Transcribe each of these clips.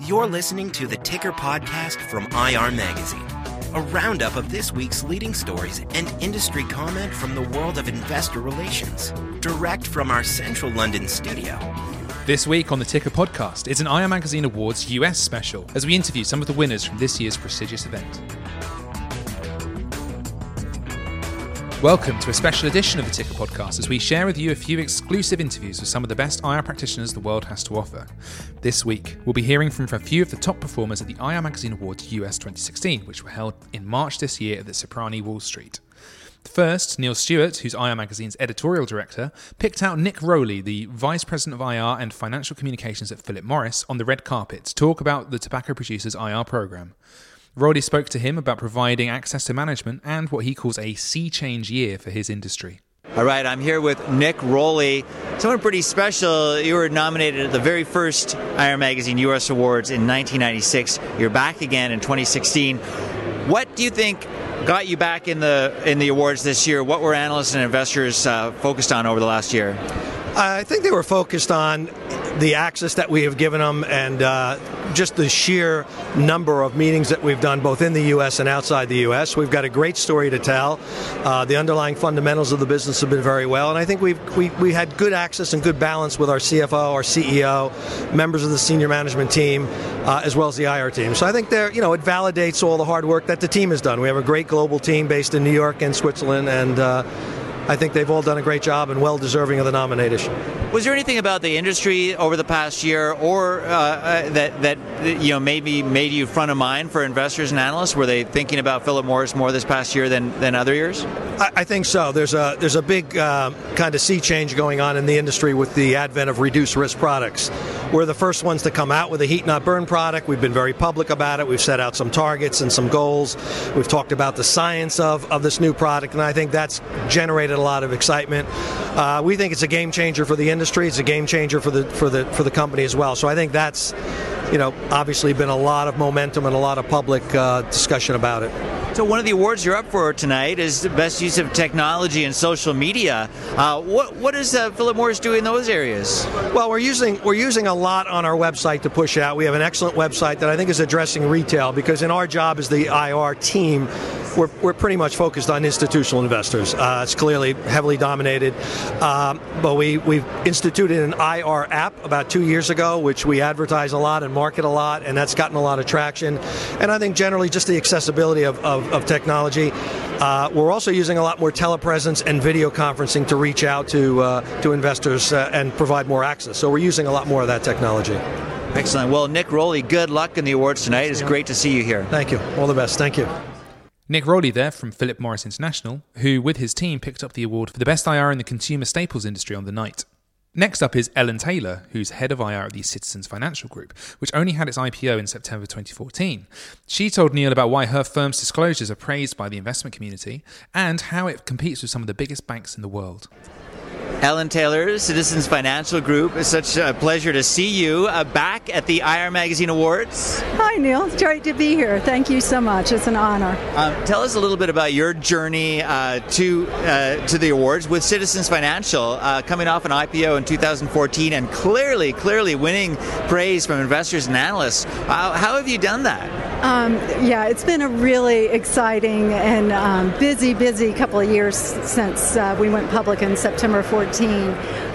You're listening to the Ticker Podcast from IR Magazine, a roundup of this week's leading stories and industry comment from the world of investor relations, direct from our central London studio. This week on the Ticker Podcast, it's an IR Magazine Awards US special as we interview some of the winners from this year's prestigious event. Welcome to a special edition of the Ticker Podcast as we share with you a few exclusive interviews with some of the best IR practitioners the world has to offer. This week, we'll be hearing from a few of the top performers at the IR Magazine Awards US 2016, which were held in March this year at the Cipriani Wall Street. First, Neil Stewart, who's IR Magazine's editorial director, picked out Nick Rowley, the Vice President of IR and Financial Communications at Philip Morris, on the red carpet to talk about the tobacco producers' IR program. Rowley spoke to him about providing access to management and what he calls a sea change year for his industry. All right, I'm here with Nick Rowley. Someone pretty special. You were nominated at the very first IR Magazine US Awards in 1996. You're back again in 2016. What do you think got you back in the in the awards this year? What were analysts and investors uh, focused on over the last year? I think they were focused on the access that we have given them and uh, just the sheer number of meetings that we've done both in the U.S. and outside the U.S. We've got a great story to tell. Uh, the underlying fundamentals of the business have been very well, and I think we've we, we had good access and good balance with our CFO, our CEO, members of the senior management team, uh, as well as the IR team. So I think there, you know, it validates all the hard work that the team has done. We have a great global team based in New York and Switzerland, and uh, I think they've all done a great job and well deserving of the nomination. Was there anything about the industry over the past year, or uh, uh, that that you know maybe made you front of mind for investors and analysts? Were they thinking about Philip Morris more this past year than, than other years? I, I think so. There's a there's a big uh, kind of sea change going on in the industry with the advent of reduced risk products. We're the first ones to come out with a heat not burn product. We've been very public about it. We've set out some targets and some goals. We've talked about the science of, of this new product, and I think that's generated a lot of excitement. Uh, we think it's a game changer for the industry. It's a game changer for the for the for the company as well. So I think that's, you know, obviously been a lot of momentum and a lot of public uh, discussion about it. So one of the awards you're up for tonight is the best use of technology and social media. Uh, what what does uh, Philip Morris do in those areas? Well, we're using we're using a lot on our website to push out. We have an excellent website that I think is addressing retail because in our job as the IR team, we're, we're pretty much focused on institutional investors. Uh, it's clearly heavily dominated, um, but we we've instituted an IR app about two years ago, which we advertise a lot and market a lot, and that's gotten a lot of traction. And I think generally just the accessibility of, of of, technology. Uh, we're also using a lot more telepresence and video conferencing to reach out to uh, to investors uh, and provide more access. So we're using a lot more of that technology. Excellent. Well, Nick Rowley, good luck in the awards tonight. It's great to see you here. Thank you. All the best. Thank you. Nick Rowley there from Philip Morris International, who with his team picked up the award for the best IR in the consumer staples industry on the night. Next up is Ellen Taylor, who's head of IR at the Citizens Financial Group, which only had its IPO in September 2014. She told Neil about why her firm's disclosures are praised by the investment community and how it competes with some of the biggest banks in the world. Ellen Taylor, Citizens Financial Group. It's such a pleasure to see you uh, back at the IR Magazine Awards. Hi, Neil. It's great to be here. Thank you so much. It's an honor. Um, tell us a little bit about your journey uh, to uh, to the awards with Citizens Financial, uh, coming off an IPO in 2014 and clearly, clearly winning praise from investors and analysts. how have you done that? Um, yeah, it's been a really exciting and um, busy, busy couple of years since uh, we went public in September 14.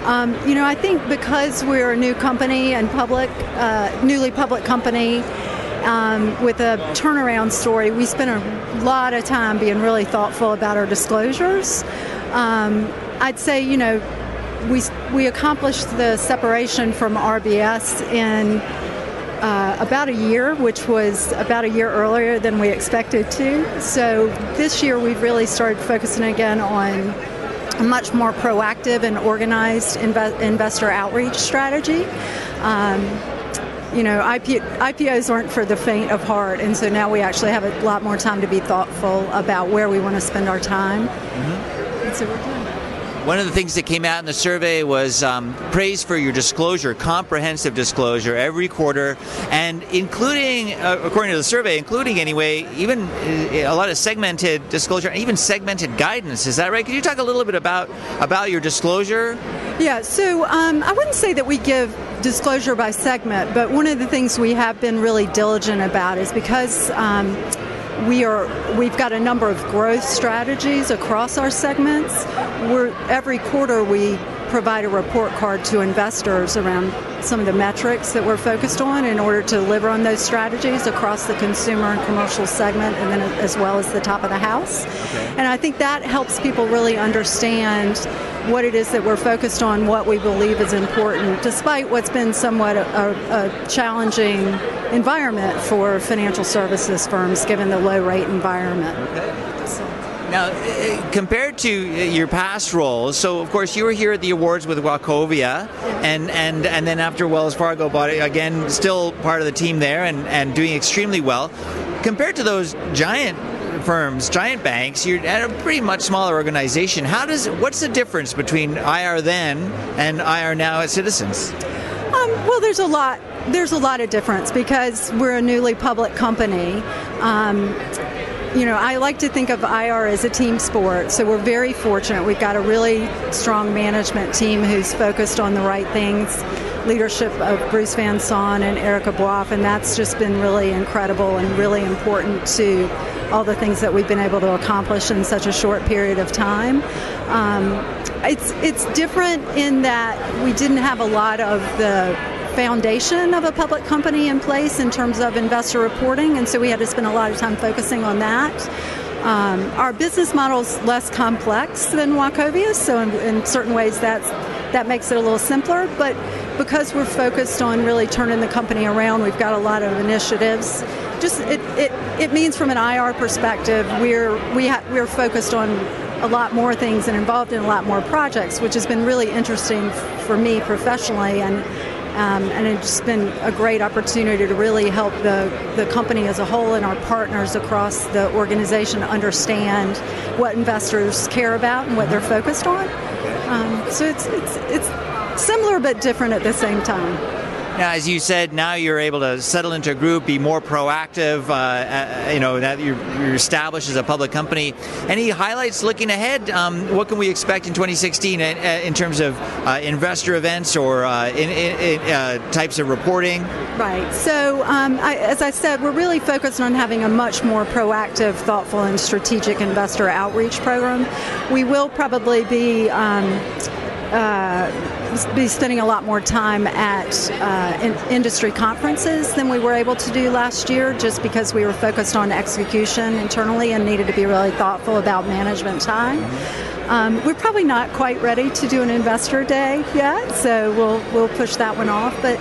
Um, you know, I think because we're a new company and public, uh, newly public company, um, with a turnaround story, we spent a lot of time being really thoughtful about our disclosures. Um, I'd say, you know, we we accomplished the separation from RBS in uh, about a year, which was about a year earlier than we expected to. So this year we've really started focusing again on a much more proactive and organized inve- investor outreach strategy. Um, you know, IP, IPOs aren't for the faint of heart, and so now we actually have a lot more time to be thoughtful about where we want to spend our time. Mm-hmm. And so we're doing. One of the things that came out in the survey was um, praise for your disclosure, comprehensive disclosure every quarter, and including, uh, according to the survey, including anyway, even uh, a lot of segmented disclosure, and even segmented guidance. Is that right? Could you talk a little bit about about your disclosure? Yeah, so um, I wouldn't say that we give disclosure by segment, but one of the things we have been really diligent about is because um, we are we've got a number of growth strategies across our segments. We're every quarter we provide a report card to investors around some of the metrics that we're focused on in order to deliver on those strategies across the consumer and commercial segment and then as well as the top of the house. Okay. And I think that helps people really understand what it is that we're focused on, what we believe is important, despite what's been somewhat a, a, challenging environment for financial services firms given the low rate environment. Okay. So. Now, uh, compared to your past roles, so of course you were here at the awards with Wachovia, and, and, and then after Wells Fargo bought it, again, still part of the team there and, and doing extremely well. Compared to those giant firms, giant banks, you're at a pretty much smaller organization. How does what's the difference between IR then and IR now at Citizens? Um, well, there's a lot. There's a lot of difference because we're a newly public company. Um, you know, I like to think of IR as a team sport, so we're very fortunate. We've got a really strong management team who's focused on the right things. Leadership of Bruce Van Saun and Eric Aboaf, and that's just been really incredible and really important to all the things that we've been able to accomplish in such a short period of time. Um, it's it's different in that we didn't have a lot of the foundation of a public company in place in terms of investor reporting, and so we had to spend a lot of time focusing on that. Um, our business model is less complex than Wachovia, so in, in certain ways that's that makes it a little simpler. But because we're focused on really turning the company around, we've got a lot of initiatives. Just it, it, it means from an IR perspective, we're we ha- we're focused on a lot more things and involved in a lot more projects, which has been really interesting for me professionally and um, and it's been a great opportunity to really help the, the company as a whole and our partners across the organization understand what investors care about and what they're focused on. Um, so it's, it's, it's similar but different at the same time. Now, as you said, now you're able to settle into a group, be more proactive. Uh, uh, you know, that you're, you're, established as a public company. Any highlights looking ahead? Um, what can we expect in 2016 in, uh, in terms of uh, investor events or uh, in, in, uh, types of reporting? Right. So, um, I, as I said, we're really focused on having a much more proactive, thoughtful, and strategic investor outreach program. We will probably be. Um, uh, be spending a lot more time at uh, in industry conferences than we were able to do last year just because we were focused on execution internally and needed to be really thoughtful about management time. Um, we're probably not quite ready to do an investor day yet, so we'll we'll push that one off. But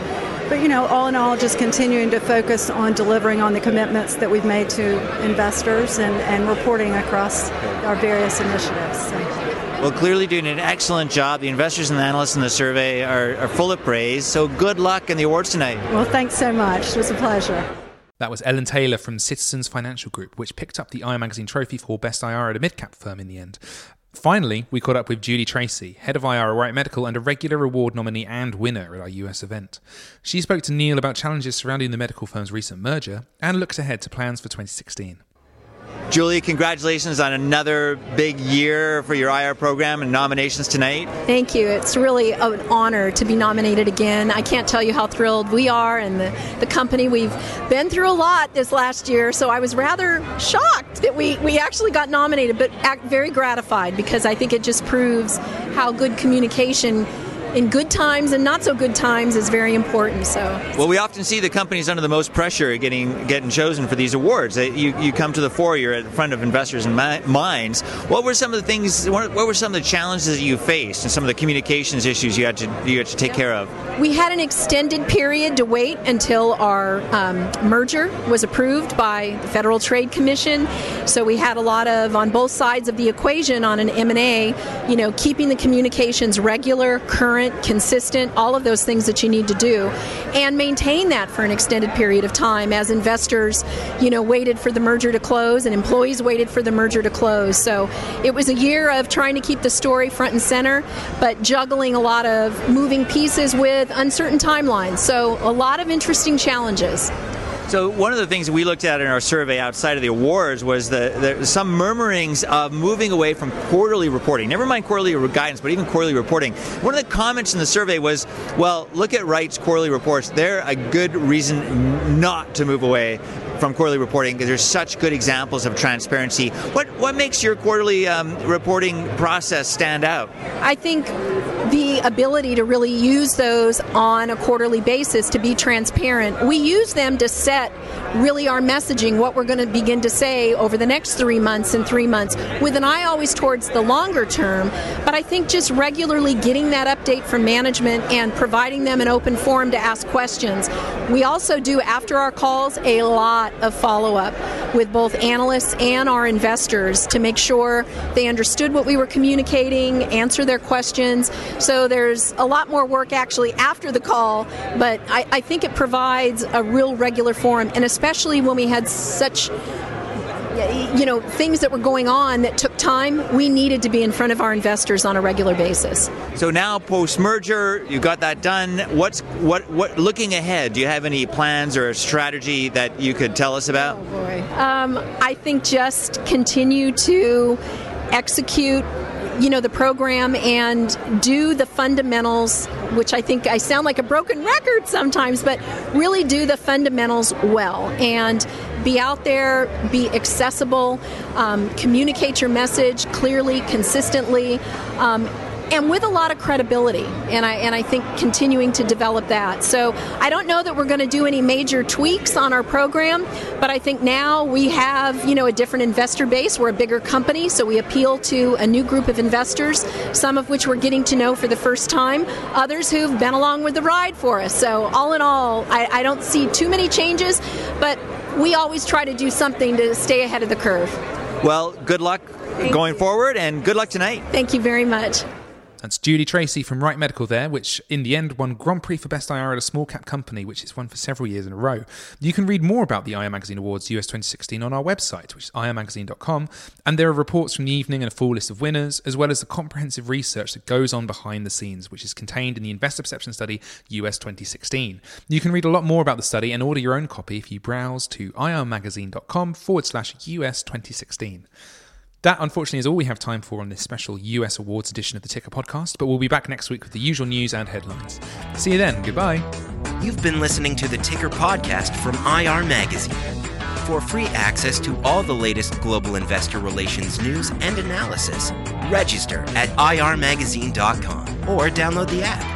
but you know, all in all, just continuing to focus on delivering on the commitments that we've made to investors and, and reporting across our various initiatives. So. Well, clearly doing an excellent job. The investors and the analysts in the survey are, are full of praise. So good luck in the awards tonight. Well, thanks so much. It was a pleasure. That was Ellen Taylor from Citizens Financial Group, which picked up the IR Magazine trophy for Best IR at a mid-cap firm in the end. Finally, we caught up with Julie Tracy, head of IR at Wright Medical and a regular award nominee and winner at our US event. She spoke to Neil about challenges surrounding the medical firm's recent merger and looked ahead to plans for 2016. Julie, congratulations on another big year for your IR program and nominations tonight. Thank you. It's really an honor to be nominated again. I can't tell you how thrilled we are and the, the company. We've been through a lot this last year, so I was rather shocked that we, we actually got nominated, but very gratified because I think it just proves how good communication in good times and not so good times is very important. So, well, we often see the companies under the most pressure getting getting chosen for these awards. You, you come to the fore, you're at the front of investors' and minds. What were some of the things? What were some of the challenges that you faced, and some of the communications issues you had to you had to take care of? We had an extended period to wait until our um, merger was approved by the Federal Trade Commission. So we had a lot of on both sides of the equation on an M and A. You know, keeping the communications regular, current consistent, all of those things that you need to do, and maintain that for an extended period of time as investors, you know, waited for the merger to close and employees waited for the merger to close. So it was a year of trying to keep the story front and center, but juggling a lot of moving pieces with uncertain timelines. So a lot of interesting challenges. So one of the things we looked at in our survey outside of the awards was the, the some murmurings of moving away from quarterly reporting. Never mind quarterly guidance, but even quarterly reporting. One of the comments in the survey was, "Well, look at Wright's quarterly reports. They're a good reason not to move away from quarterly reporting because there's such good examples of transparency. What what makes your quarterly um, reporting process stand out? I think the ability to really use those on a quarterly basis to be transparent. We use them to set really our messaging, what we're going to begin to say over the next three months and three months, with an eye always towards the longer term. But I think just regularly getting that update from management and providing them an open forum to ask questions. We also do, after our calls, a lot of follow up with both analysts and our investors to make sure they understood what we were communicating, answer their questions. So there's a lot more work actually after the call, but I, I think it provides a real regular forum, and especially when we had such you know things that were going on that took time we needed to be in front of our investors on a regular basis. So now post merger you got that done. What's what what looking ahead do you have any plans or a strategy that you could tell us about? Oh boy. Um, i think just continue to execute you know the program and do the fundamentals which i think i sound like a broken record sometimes but really do the fundamentals well. And be out there be accessible um, communicate your message clearly consistently um, and with a lot of credibility. And I and I think continuing to develop that. So I don't know that we're going to do any major tweaks on our program, but I think now we have you know a different investor base. We're a bigger company, so we appeal to a new group of investors. Some of which we're getting to know for the first time. Others who've been along with the ride for us. So all in all, I, I don't see too many changes, but we always try to do something to stay ahead of the curve. Well, good luck Thank going you. forward and good luck tonight. Thank you very much. That's Julie Tracy from Wright Medical there, which in the end won Grand Prix for Best IR at a small cap company, which it's won for several years in a row. You can read more about the IR Magazine Awards US 2016 on our website, which is irmagazine.com, and there are reports from the evening and a full list of winners, as well as the comprehensive research that goes on behind the scenes, which is contained in the Investor Perception Study US 2016. You can read a lot more about the study and order your own copy if you browse to irmagazine.com forward slash US 2016. That, unfortunately, is all we have time for on this special US Awards edition of the Ticker podcast, but we'll be back next week with the usual news and headlines. See you then. Goodbye. You've been listening to the Ticker podcast from IR Magazine. For free access to all the latest global investor relations news and analysis, register at irmagazine.com or download the app.